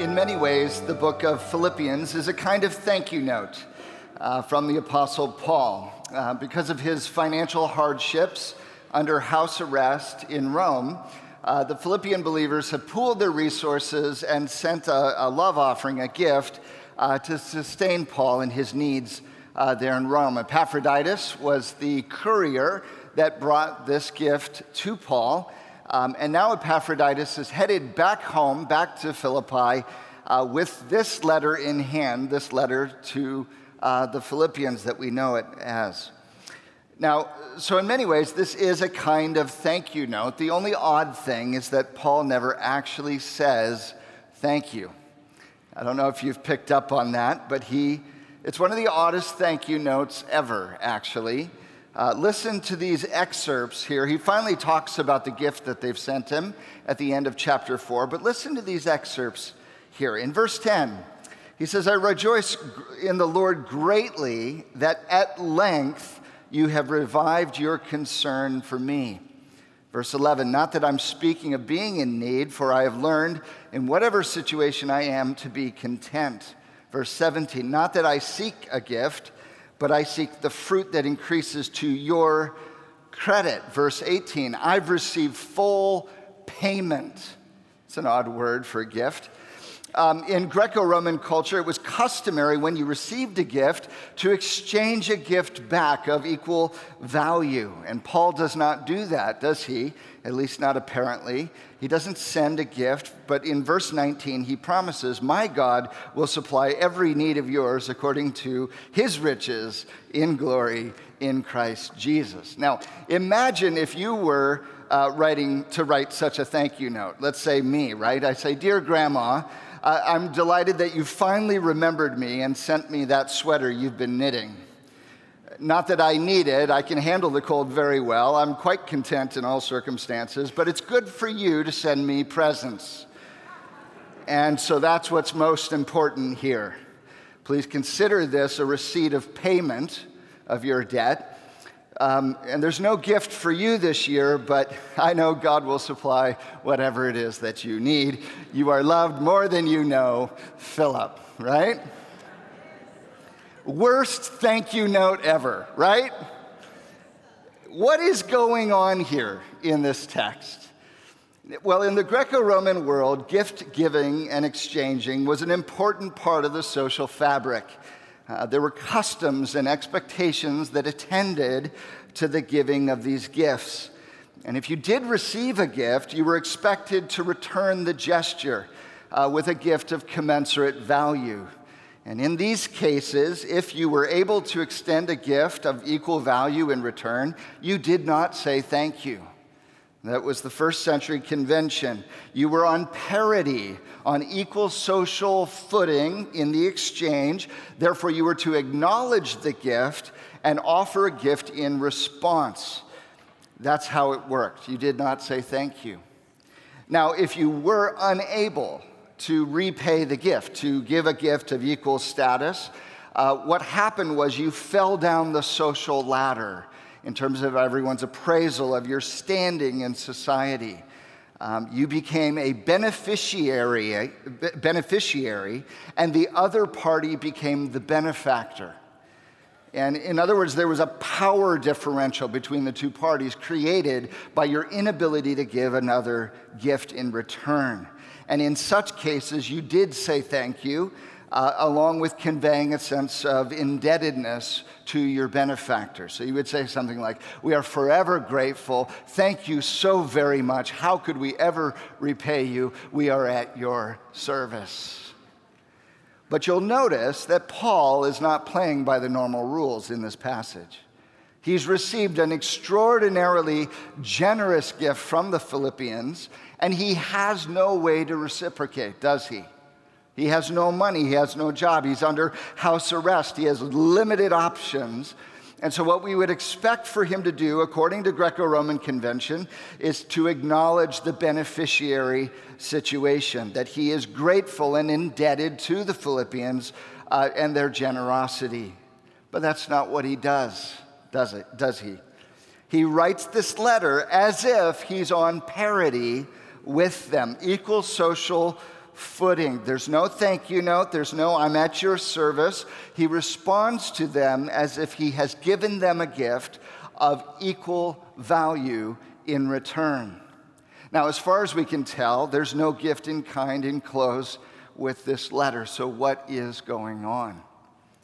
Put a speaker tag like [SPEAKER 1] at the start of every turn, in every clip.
[SPEAKER 1] In many ways, the book of Philippians is a kind of thank you note uh, from the Apostle Paul. Uh, because of his financial hardships under house arrest in Rome, uh, the Philippian believers have pooled their resources and sent a, a love offering, a gift, uh, to sustain Paul in his needs uh, there in Rome. Epaphroditus was the courier that brought this gift to Paul. Um, and now Epaphroditus is headed back home, back to Philippi, uh, with this letter in hand, this letter to uh, the Philippians that we know it as. Now, so in many ways, this is a kind of thank you note. The only odd thing is that Paul never actually says thank you. I don't know if you've picked up on that, but he, it's one of the oddest thank you notes ever, actually. Uh, listen to these excerpts here. He finally talks about the gift that they've sent him at the end of chapter 4, but listen to these excerpts here. In verse 10, he says, I rejoice in the Lord greatly that at length you have revived your concern for me. Verse 11, not that I'm speaking of being in need, for I have learned in whatever situation I am to be content. Verse 17, not that I seek a gift but I seek the fruit that increases to your credit. Verse 18, I've received full payment. It's an odd word for a gift. Um, in Greco Roman culture, it was customary when you received a gift to exchange a gift back of equal value. And Paul does not do that, does he? At least not apparently. He doesn't send a gift, but in verse 19, he promises, My God will supply every need of yours according to his riches in glory in Christ Jesus. Now, imagine if you were uh, writing to write such a thank you note. Let's say me, right? I say, Dear Grandma, uh, I'm delighted that you finally remembered me and sent me that sweater you've been knitting. Not that I need it, I can handle the cold very well. I'm quite content in all circumstances, but it's good for you to send me presents. And so that's what's most important here. Please consider this a receipt of payment of your debt um, and there's no gift for you this year, but I know God will supply whatever it is that you need. You are loved more than you know, Philip, right? Worst thank you note ever, right? What is going on here in this text? Well, in the Greco Roman world, gift giving and exchanging was an important part of the social fabric. Uh, there were customs and expectations that attended to the giving of these gifts. And if you did receive a gift, you were expected to return the gesture uh, with a gift of commensurate value. And in these cases, if you were able to extend a gift of equal value in return, you did not say thank you. That was the first century convention. You were on parity, on equal social footing in the exchange. Therefore, you were to acknowledge the gift and offer a gift in response. That's how it worked. You did not say thank you. Now, if you were unable to repay the gift, to give a gift of equal status, uh, what happened was you fell down the social ladder in terms of everyone's appraisal of your standing in society. Um, you became a beneficiary, beneficiary, and the other party became the benefactor. And in other words, there was a power differential between the two parties created by your inability to give another gift in return. And in such cases, you did say thank you, uh, along with conveying a sense of indebtedness to your benefactor. So you would say something like, We are forever grateful. Thank you so very much. How could we ever repay you? We are at your service. But you'll notice that Paul is not playing by the normal rules in this passage. He's received an extraordinarily generous gift from the Philippians, and he has no way to reciprocate, does he? He has no money, he has no job, he's under house arrest, he has limited options. And so, what we would expect for him to do, according to Greco Roman convention, is to acknowledge the beneficiary situation, that he is grateful and indebted to the Philippians uh, and their generosity. But that's not what he does, does it? Does he? He writes this letter as if he's on parity with them, equal social footing. There's no thank you note, there's no I'm at your service. He responds to them as if he has given them a gift of equal value in return. Now, as far as we can tell, there's no gift in kind enclosed with this letter. So, what is going on?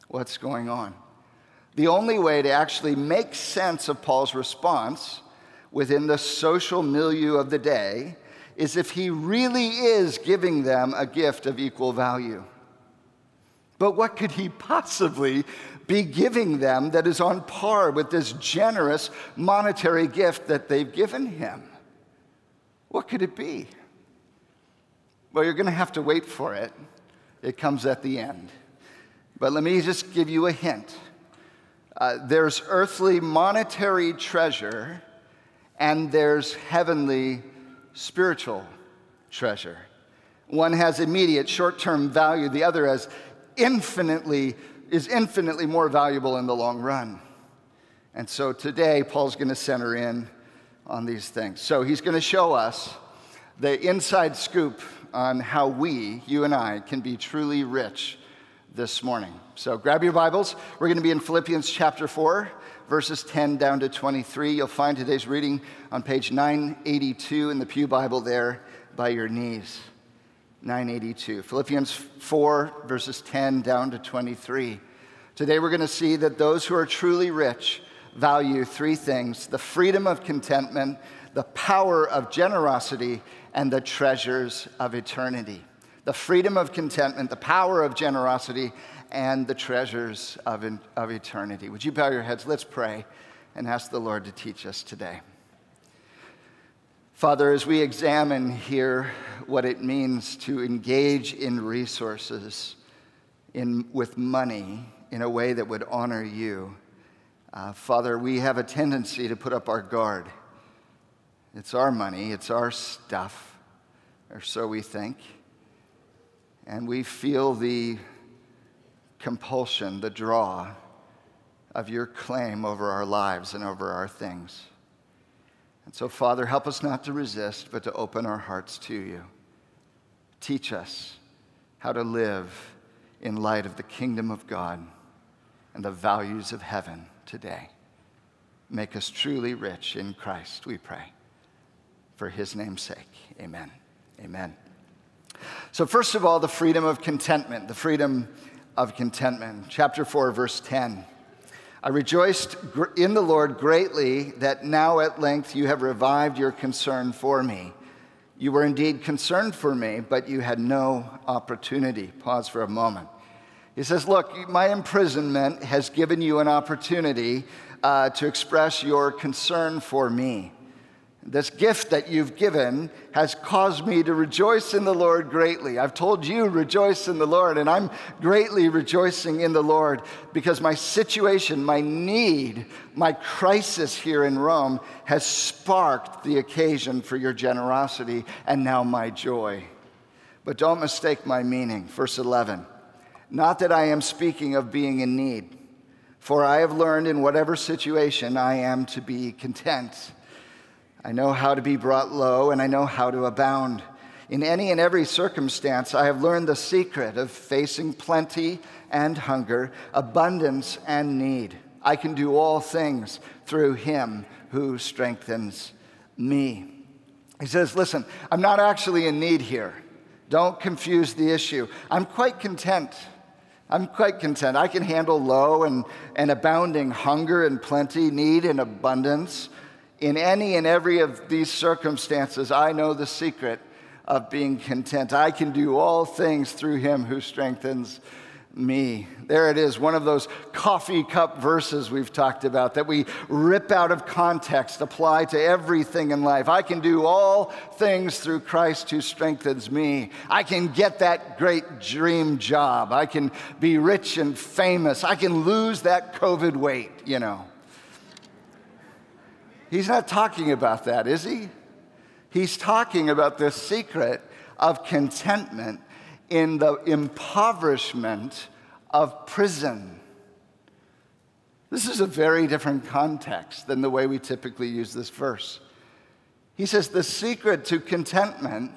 [SPEAKER 1] What's going on? The only way to actually make sense of Paul's response within the social milieu of the day is if he really is giving them a gift of equal value. But what could he possibly be giving them that is on par with this generous monetary gift that they've given him? What could it be? Well, you're going to have to wait for it. It comes at the end. But let me just give you a hint. Uh, there's earthly monetary treasure, and there's heavenly spiritual treasure. One has immediate short term value, the other has infinitely, is infinitely more valuable in the long run. And so today, Paul's going to center in on these things. So he's going to show us the inside scoop on how we, you and I, can be truly rich this morning. So grab your Bibles. We're going to be in Philippians chapter 4, verses 10 down to 23. You'll find today's reading on page 982 in the Pew Bible there by your knees. 982. Philippians 4, verses 10 down to 23. Today we're going to see that those who are truly rich value three things the freedom of contentment, the power of generosity, and the treasures of eternity. The freedom of contentment, the power of generosity, and the treasures of, of eternity. Would you bow your heads? Let's pray and ask the Lord to teach us today. Father, as we examine here what it means to engage in resources in, with money in a way that would honor you, uh, Father, we have a tendency to put up our guard. It's our money, it's our stuff, or so we think. And we feel the compulsion, the draw of your claim over our lives and over our things. And so, Father, help us not to resist, but to open our hearts to you. Teach us how to live in light of the kingdom of God and the values of heaven today. Make us truly rich in Christ, we pray. For his name's sake, amen. Amen. So, first of all, the freedom of contentment, the freedom of contentment. Chapter 4, verse 10. I rejoiced in the Lord greatly that now at length you have revived your concern for me. You were indeed concerned for me, but you had no opportunity. Pause for a moment. He says, Look, my imprisonment has given you an opportunity uh, to express your concern for me. This gift that you've given has caused me to rejoice in the Lord greatly. I've told you, rejoice in the Lord, and I'm greatly rejoicing in the Lord because my situation, my need, my crisis here in Rome has sparked the occasion for your generosity and now my joy. But don't mistake my meaning. Verse 11 Not that I am speaking of being in need, for I have learned in whatever situation I am to be content. I know how to be brought low, and I know how to abound. In any and every circumstance, I have learned the secret of facing plenty and hunger, abundance and need. I can do all things through him who strengthens me. He says, Listen, I'm not actually in need here. Don't confuse the issue. I'm quite content. I'm quite content. I can handle low and, and abounding hunger and plenty, need and abundance. In any and every of these circumstances, I know the secret of being content. I can do all things through him who strengthens me. There it is, one of those coffee cup verses we've talked about that we rip out of context, apply to everything in life. I can do all things through Christ who strengthens me. I can get that great dream job. I can be rich and famous. I can lose that COVID weight, you know. He's not talking about that, is he? He's talking about the secret of contentment in the impoverishment of prison. This is a very different context than the way we typically use this verse. He says the secret to contentment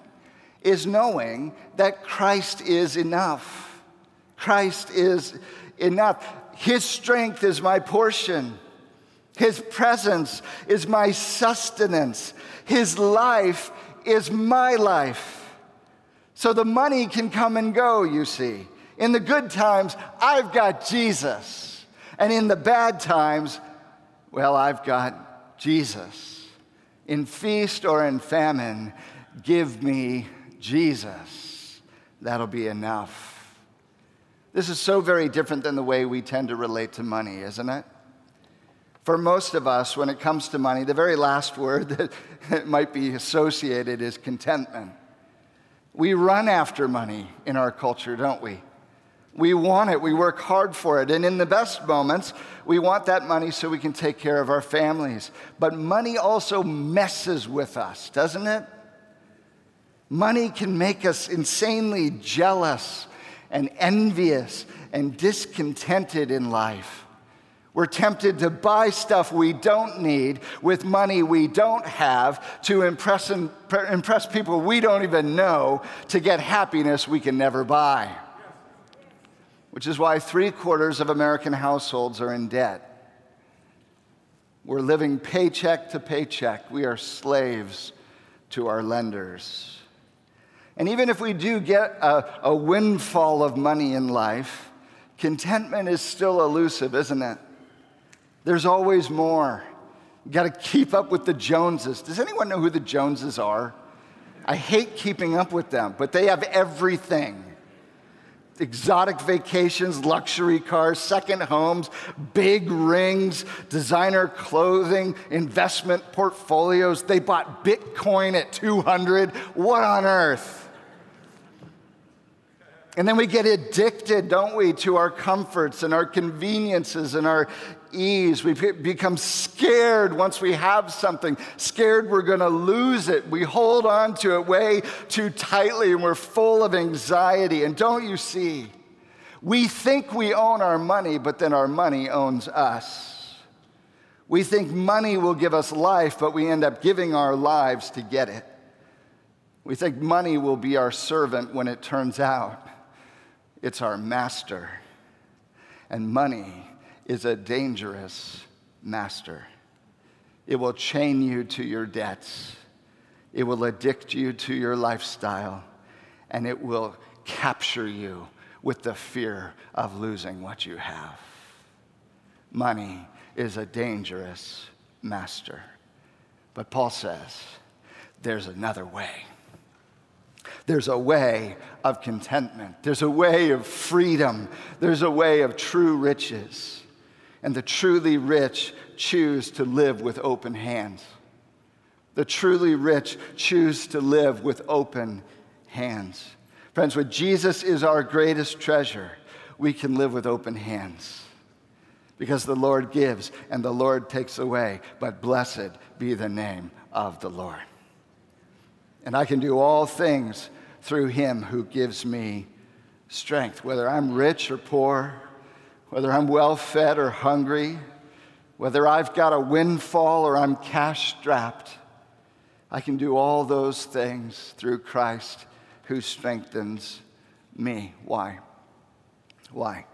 [SPEAKER 1] is knowing that Christ is enough. Christ is enough. His strength is my portion. His presence is my sustenance. His life is my life. So the money can come and go, you see. In the good times, I've got Jesus. And in the bad times, well, I've got Jesus. In feast or in famine, give me Jesus. That'll be enough. This is so very different than the way we tend to relate to money, isn't it? For most of us, when it comes to money, the very last word that might be associated is contentment. We run after money in our culture, don't we? We want it, we work hard for it. And in the best moments, we want that money so we can take care of our families. But money also messes with us, doesn't it? Money can make us insanely jealous and envious and discontented in life. We're tempted to buy stuff we don't need with money we don't have to impress, impress people we don't even know to get happiness we can never buy which is why three quarters of American households are in debt. We're living paycheck to paycheck. We are slaves to our lenders. And even if we do get a, a windfall of money in life, contentment is still elusive, isn't it? There's always more. You got to keep up with the Joneses. Does anyone know who the Joneses are? I hate keeping up with them, but they have everything exotic vacations, luxury cars, second homes, big rings, designer clothing, investment portfolios. They bought Bitcoin at 200. What on earth? And then we get addicted, don't we, to our comforts and our conveniences and our ease. We become scared once we have something, scared we're going to lose it. We hold on to it way too tightly and we're full of anxiety. And don't you see? We think we own our money, but then our money owns us. We think money will give us life, but we end up giving our lives to get it. We think money will be our servant when it turns out it's our master. And money is a dangerous master. It will chain you to your debts, it will addict you to your lifestyle, and it will capture you with the fear of losing what you have. Money is a dangerous master. But Paul says there's another way. There's a way of contentment. There's a way of freedom. There's a way of true riches. And the truly rich choose to live with open hands. The truly rich choose to live with open hands. Friends, when Jesus is our greatest treasure, we can live with open hands because the Lord gives and the Lord takes away. But blessed be the name of the Lord. And I can do all things through him who gives me strength, whether I'm rich or poor, whether I'm well fed or hungry, whether I've got a windfall or I'm cash strapped. I can do all those things through Christ who strengthens me. Why? Why?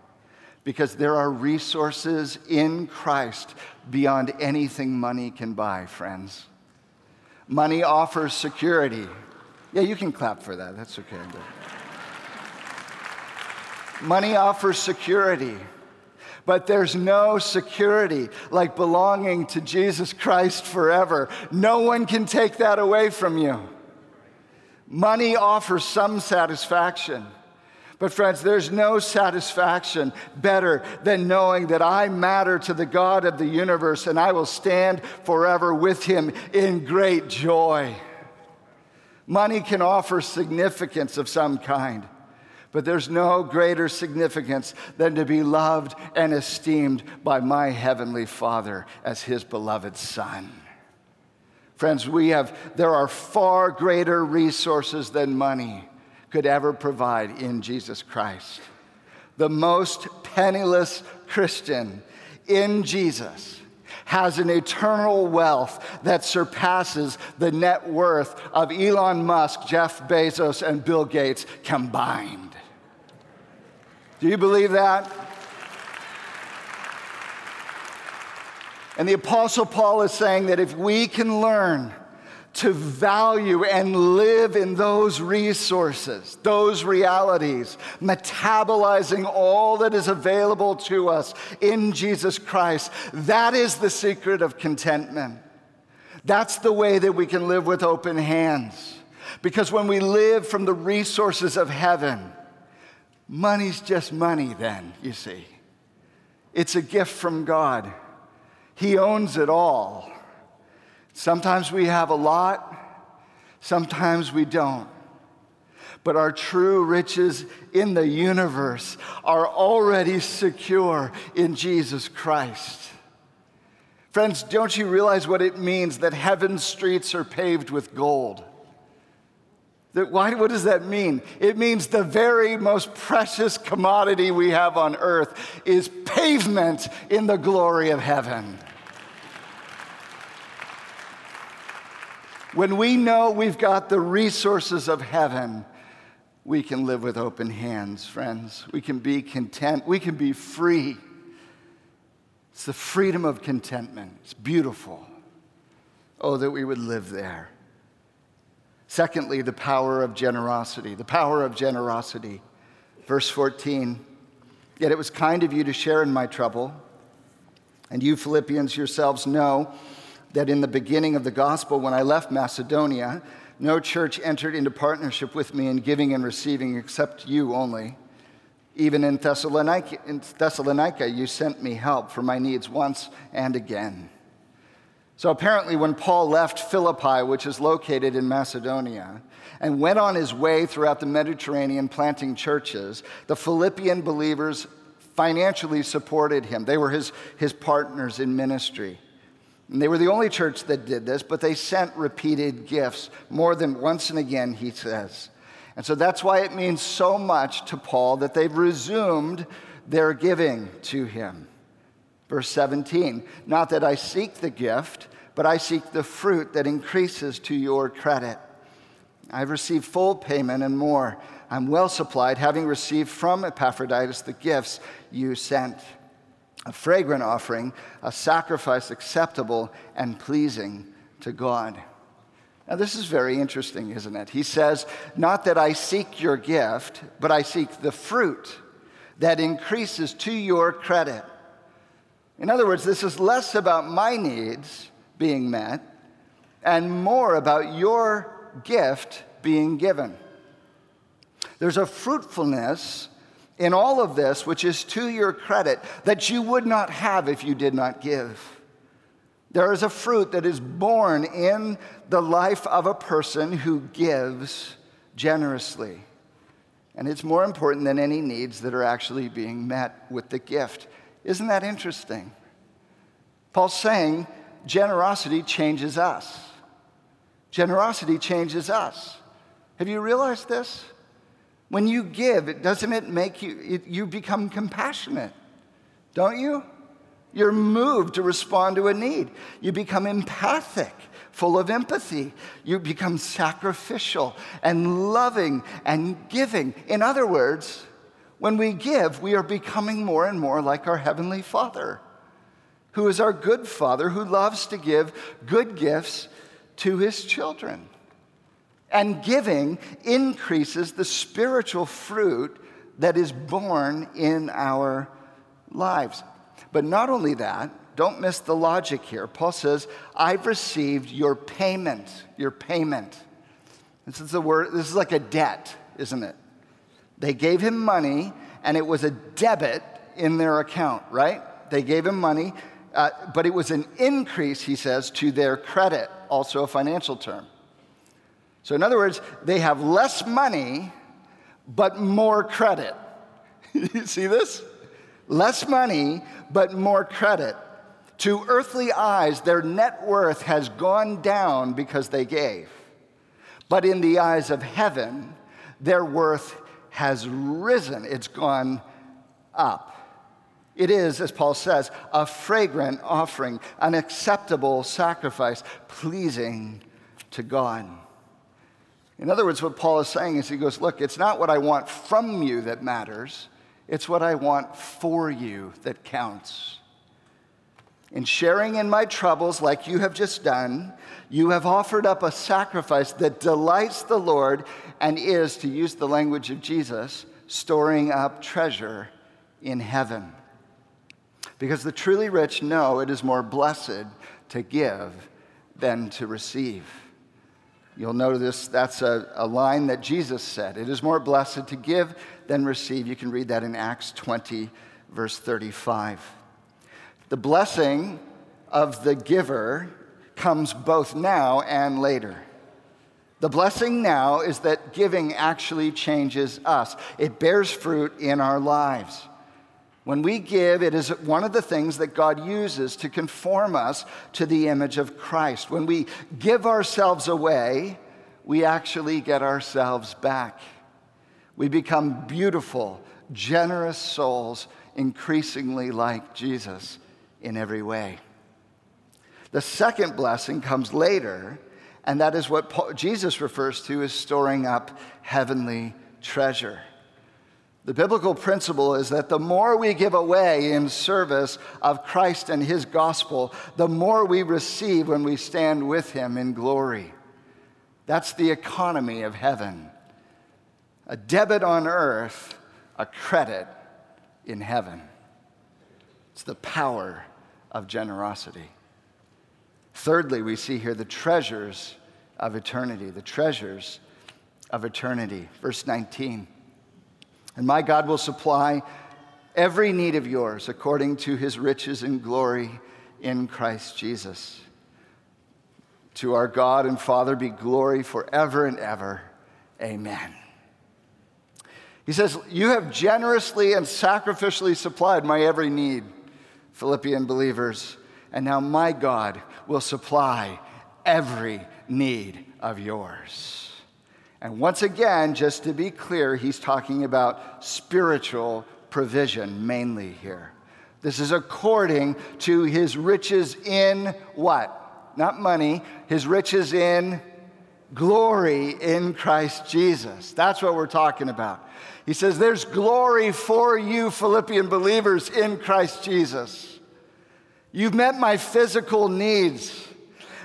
[SPEAKER 1] Because there are resources in Christ beyond anything money can buy, friends. Money offers security. Yeah, you can clap for that. That's okay. Money offers security. But there's no security like belonging to Jesus Christ forever. No one can take that away from you. Money offers some satisfaction. But, friends, there's no satisfaction better than knowing that I matter to the God of the universe and I will stand forever with him in great joy. Money can offer significance of some kind. But there's no greater significance than to be loved and esteemed by my heavenly Father as his beloved Son. Friends, we have, there are far greater resources than money could ever provide in Jesus Christ. The most penniless Christian in Jesus has an eternal wealth that surpasses the net worth of Elon Musk, Jeff Bezos, and Bill Gates combined. Do you believe that? And the Apostle Paul is saying that if we can learn to value and live in those resources, those realities, metabolizing all that is available to us in Jesus Christ. That is the secret of contentment. That's the way that we can live with open hands. Because when we live from the resources of heaven, money's just money, then, you see. It's a gift from God, He owns it all. Sometimes we have a lot, sometimes we don't. But our true riches in the universe are already secure in Jesus Christ. Friends, don't you realize what it means that heaven's streets are paved with gold? That why, what does that mean? It means the very most precious commodity we have on earth is pavement in the glory of heaven. When we know we've got the resources of heaven, we can live with open hands, friends. We can be content. We can be free. It's the freedom of contentment. It's beautiful. Oh, that we would live there. Secondly, the power of generosity. The power of generosity. Verse 14 Yet it was kind of you to share in my trouble. And you, Philippians, yourselves know that in the beginning of the gospel, when I left Macedonia, no church entered into partnership with me in giving and receiving except you only. Even in Thessalonica, in Thessalonica, you sent me help for my needs once and again. So apparently, when Paul left Philippi, which is located in Macedonia, and went on his way throughout the Mediterranean planting churches, the Philippian believers financially supported him. They were his, his partners in ministry. And they were the only church that did this, but they sent repeated gifts more than once and again, he says. And so that's why it means so much to Paul that they've resumed their giving to him. Verse 17 Not that I seek the gift, but I seek the fruit that increases to your credit. I've received full payment and more. I'm well supplied, having received from Epaphroditus the gifts you sent a fragrant offering, a sacrifice acceptable and pleasing to God. Now, this is very interesting, isn't it? He says, Not that I seek your gift, but I seek the fruit that increases to your credit. In other words, this is less about my needs being met and more about your gift being given. There's a fruitfulness in all of this, which is to your credit, that you would not have if you did not give. There is a fruit that is born in the life of a person who gives generously. And it's more important than any needs that are actually being met with the gift. Isn't that interesting? Paul's saying generosity changes us. Generosity changes us. Have you realized this? When you give, it doesn't it make you it, you become compassionate, don't you? You're moved to respond to a need. You become empathic, full of empathy. You become sacrificial and loving and giving. In other words, when we give, we are becoming more and more like our Heavenly Father, who is our good Father, who loves to give good gifts to His children. And giving increases the spiritual fruit that is born in our lives. But not only that, don't miss the logic here. Paul says, I've received your payment, your payment. This is a word, this is like a debt, isn't it? They gave him money and it was a debit in their account, right? They gave him money, uh, but it was an increase, he says, to their credit, also a financial term. So, in other words, they have less money, but more credit. you see this? Less money, but more credit. To earthly eyes, their net worth has gone down because they gave. But in the eyes of heaven, their worth has risen, it's gone up. It is, as Paul says, a fragrant offering, an acceptable sacrifice, pleasing to God. In other words, what Paul is saying is he goes, Look, it's not what I want from you that matters, it's what I want for you that counts. In sharing in my troubles, like you have just done, you have offered up a sacrifice that delights the Lord and is, to use the language of Jesus, storing up treasure in heaven. Because the truly rich know it is more blessed to give than to receive. You'll notice that's a, a line that Jesus said. It is more blessed to give than receive. You can read that in Acts 20, verse 35. The blessing of the giver comes both now and later. The blessing now is that giving actually changes us, it bears fruit in our lives. When we give, it is one of the things that God uses to conform us to the image of Christ. When we give ourselves away, we actually get ourselves back. We become beautiful, generous souls, increasingly like Jesus in every way. The second blessing comes later, and that is what Paul, Jesus refers to as storing up heavenly treasure. The biblical principle is that the more we give away in service of Christ and his gospel, the more we receive when we stand with him in glory. That's the economy of heaven. A debit on earth, a credit in heaven. It's the power of generosity. Thirdly, we see here the treasures of eternity, the treasures of eternity. Verse 19. And my God will supply every need of yours according to his riches and glory in Christ Jesus. To our God and Father be glory forever and ever. Amen. He says, You have generously and sacrificially supplied my every need, Philippian believers, and now my God will supply every need of yours. And once again, just to be clear, he's talking about spiritual provision mainly here. This is according to his riches in what? Not money, his riches in glory in Christ Jesus. That's what we're talking about. He says, There's glory for you, Philippian believers, in Christ Jesus. You've met my physical needs.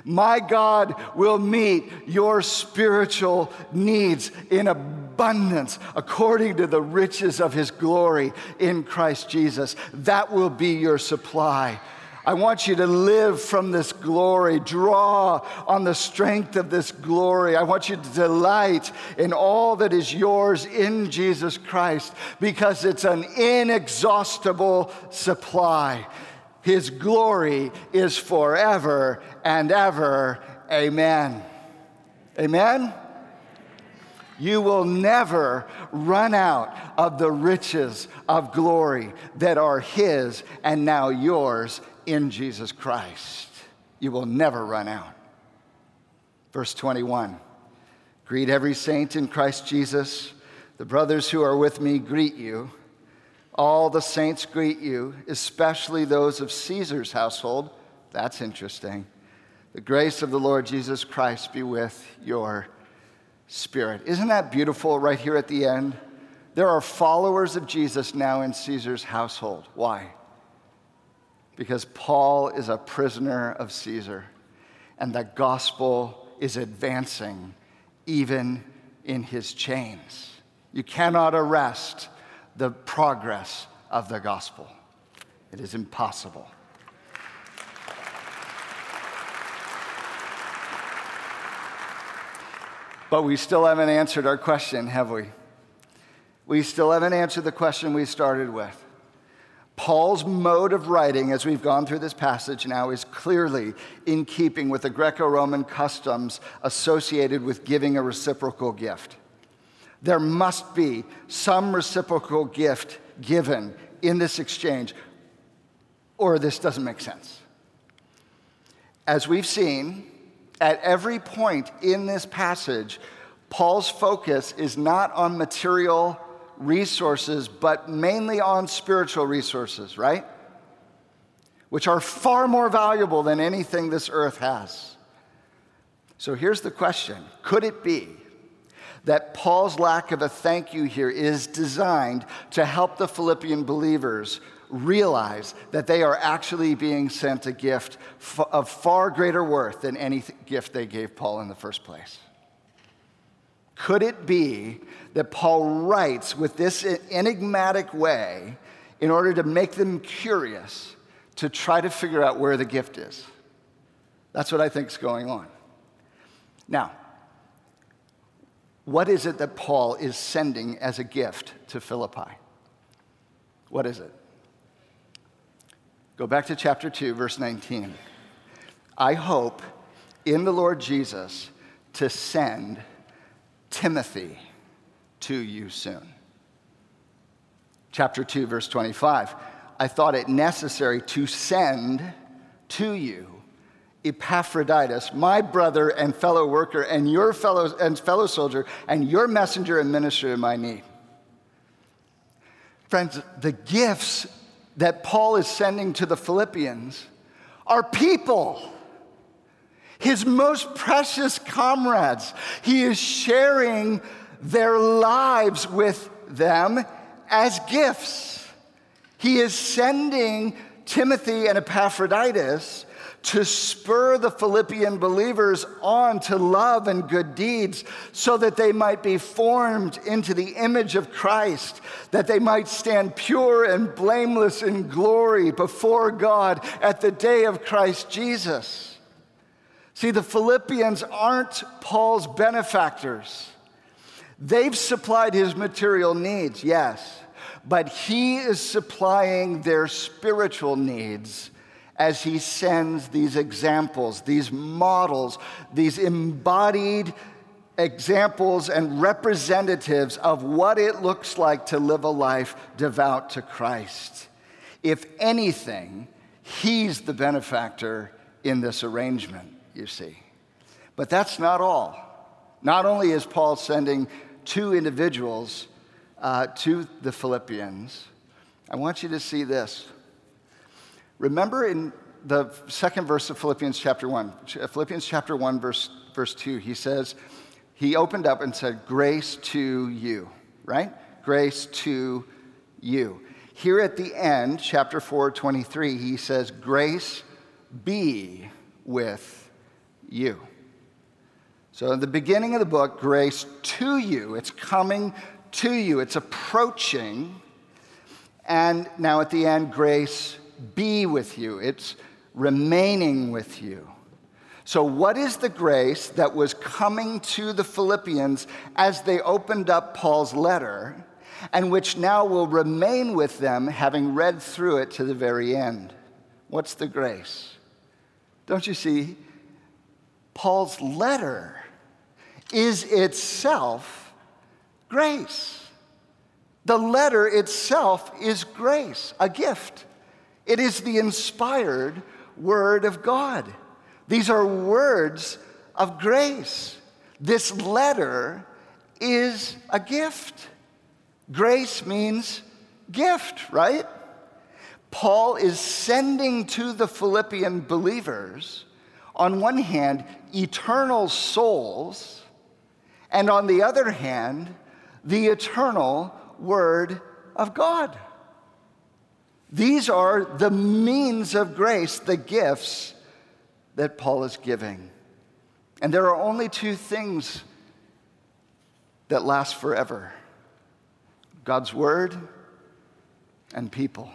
[SPEAKER 1] My God will meet your spiritual needs in abundance according to the riches of his glory in Christ Jesus. That will be your supply. I want you to live from this glory, draw on the strength of this glory. I want you to delight in all that is yours in Jesus Christ because it's an inexhaustible supply. His glory is forever and ever. Amen. Amen. You will never run out of the riches of glory that are His and now yours in Jesus Christ. You will never run out. Verse 21 Greet every saint in Christ Jesus. The brothers who are with me greet you. All the saints greet you, especially those of Caesar's household. That's interesting. The grace of the Lord Jesus Christ be with your spirit. Isn't that beautiful right here at the end? There are followers of Jesus now in Caesar's household. Why? Because Paul is a prisoner of Caesar, and the gospel is advancing even in his chains. You cannot arrest the progress of the gospel. It is impossible. But we still haven't answered our question, have we? We still haven't answered the question we started with. Paul's mode of writing, as we've gone through this passage now, is clearly in keeping with the Greco Roman customs associated with giving a reciprocal gift. There must be some reciprocal gift given in this exchange, or this doesn't make sense. As we've seen, at every point in this passage, Paul's focus is not on material resources, but mainly on spiritual resources, right? Which are far more valuable than anything this earth has. So here's the question Could it be that Paul's lack of a thank you here is designed to help the Philippian believers realize that they are actually being sent a gift of far greater worth than any gift they gave Paul in the first place. Could it be that Paul writes with this enigmatic way in order to make them curious to try to figure out where the gift is? That's what I think is going on. Now, what is it that Paul is sending as a gift to Philippi? What is it? Go back to chapter 2, verse 19. I hope in the Lord Jesus to send Timothy to you soon. Chapter 2, verse 25. I thought it necessary to send to you Epaphroditus, my brother and fellow worker, and your fellow, and fellow soldier, and your messenger and minister in my need. Friends, the gifts that Paul is sending to the Philippians are people, his most precious comrades. He is sharing their lives with them as gifts. He is sending Timothy and Epaphroditus to spur the Philippian believers on to love and good deeds so that they might be formed into the image of Christ, that they might stand pure and blameless in glory before God at the day of Christ Jesus. See, the Philippians aren't Paul's benefactors. They've supplied his material needs, yes, but he is supplying their spiritual needs as he sends these examples, these models, these embodied examples and representatives of what it looks like to live a life devout to Christ. If anything, he's the benefactor in this arrangement, you see. But that's not all. Not only is Paul sending two individuals uh, to the Philippians, I want you to see this. Remember in the second verse of Philippians chapter 1, uh, Philippians chapter 1, verse, verse 2, he says, he opened up and said, Grace to you, right? Grace to you. Here at the end, chapter 4, 23, he says, Grace be with you. So, in the beginning of the book, grace to you, it's coming to you, it's approaching. And now at the end, grace be with you, it's remaining with you. So, what is the grace that was coming to the Philippians as they opened up Paul's letter, and which now will remain with them having read through it to the very end? What's the grace? Don't you see? Paul's letter is itself grace. The letter itself is grace, a gift. It is the inspired word of God. These are words of grace. This letter is a gift. Grace means gift, right? Paul is sending to the Philippian believers, on one hand, eternal souls, and on the other hand, the eternal Word of God. These are the means of grace, the gifts that Paul is giving. And there are only two things that last forever God's Word and people.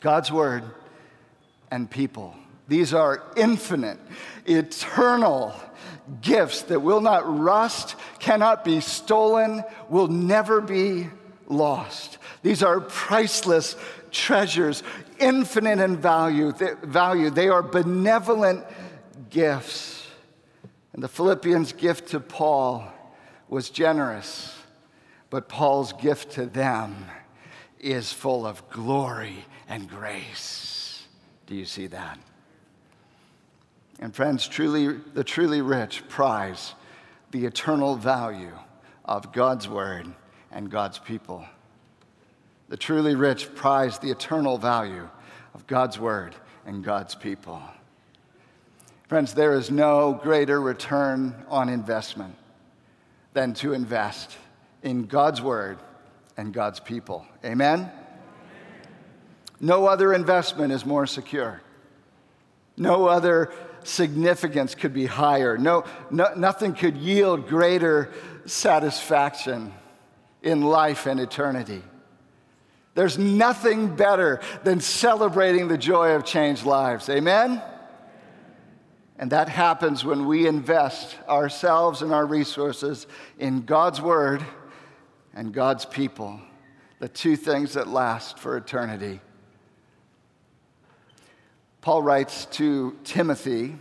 [SPEAKER 1] God's Word and people. These are infinite, eternal gifts that will not rust, cannot be stolen, will never be lost. These are priceless treasures, infinite in value. value. They are benevolent gifts. And the Philippians' gift to Paul was generous, but Paul's gift to them is full of glory and grace. Do you see that? And friends, truly, the truly rich prize the eternal value of God's word and God's people. The truly rich prize the eternal value of God's word and God's people. Friends, there is no greater return on investment than to invest in God's word and God's people. Amen? No other investment is more secure. No other significance could be higher. No, no, nothing could yield greater satisfaction in life and eternity. There's nothing better than celebrating the joy of changed lives. Amen? And that happens when we invest ourselves and our resources in God's Word and God's people, the two things that last for eternity. Paul writes to Timothy,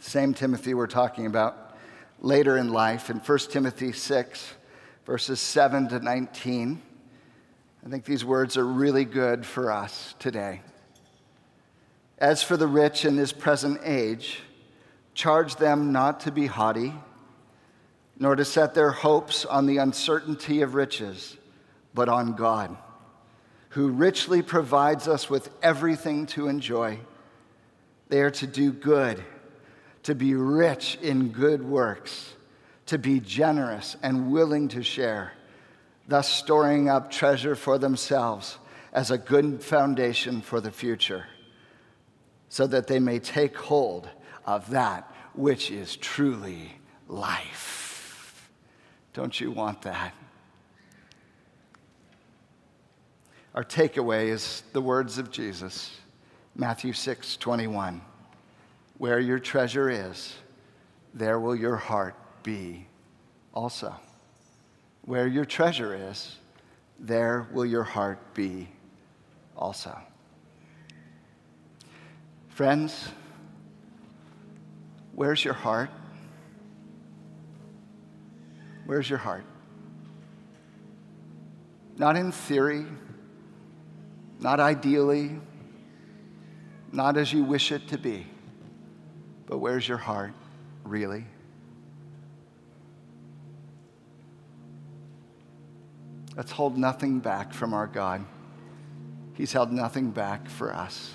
[SPEAKER 1] same Timothy we're talking about, later in life in 1 Timothy 6, verses 7 to 19. I think these words are really good for us today. As for the rich in this present age, charge them not to be haughty, nor to set their hopes on the uncertainty of riches, but on God, who richly provides us with everything to enjoy. They are to do good, to be rich in good works, to be generous and willing to share, thus storing up treasure for themselves as a good foundation for the future so that they may take hold of that which is truly life. Don't you want that? Our takeaway is the words of Jesus, Matthew 6 21. Where your treasure is, there will your heart be also. Where your treasure is, there will your heart be also. Friends, where's your heart? Where's your heart? Not in theory, not ideally, not as you wish it to be, but where's your heart really? Let's hold nothing back from our God. He's held nothing back for us.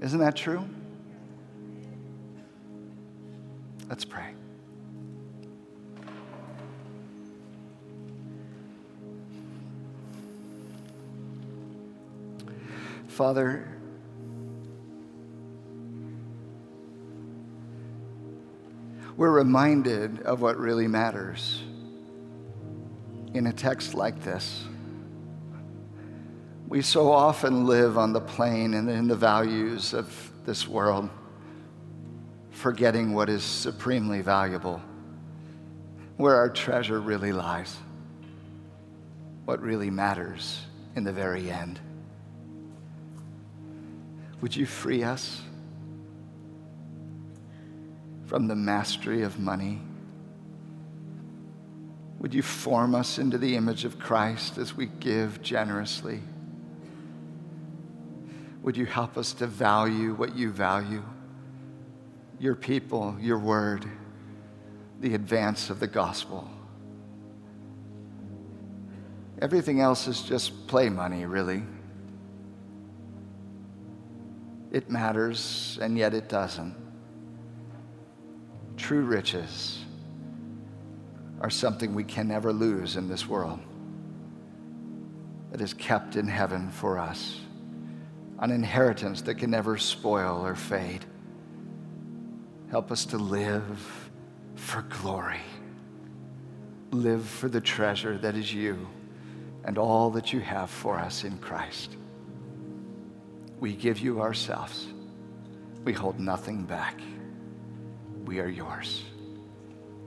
[SPEAKER 1] Isn't that true? Let's pray. Father, we're reminded of what really matters in a text like this. We so often live on the plane and in the values of this world, forgetting what is supremely valuable, where our treasure really lies, what really matters in the very end. Would you free us from the mastery of money? Would you form us into the image of Christ as we give generously? Would you help us to value what you value? Your people, your word, the advance of the gospel. Everything else is just play money, really. It matters, and yet it doesn't. True riches are something we can never lose in this world that is kept in heaven for us an inheritance that can never spoil or fade. Help us to live for glory, live for the treasure that is you and all that you have for us in Christ. We give you ourselves. We hold nothing back. We are yours.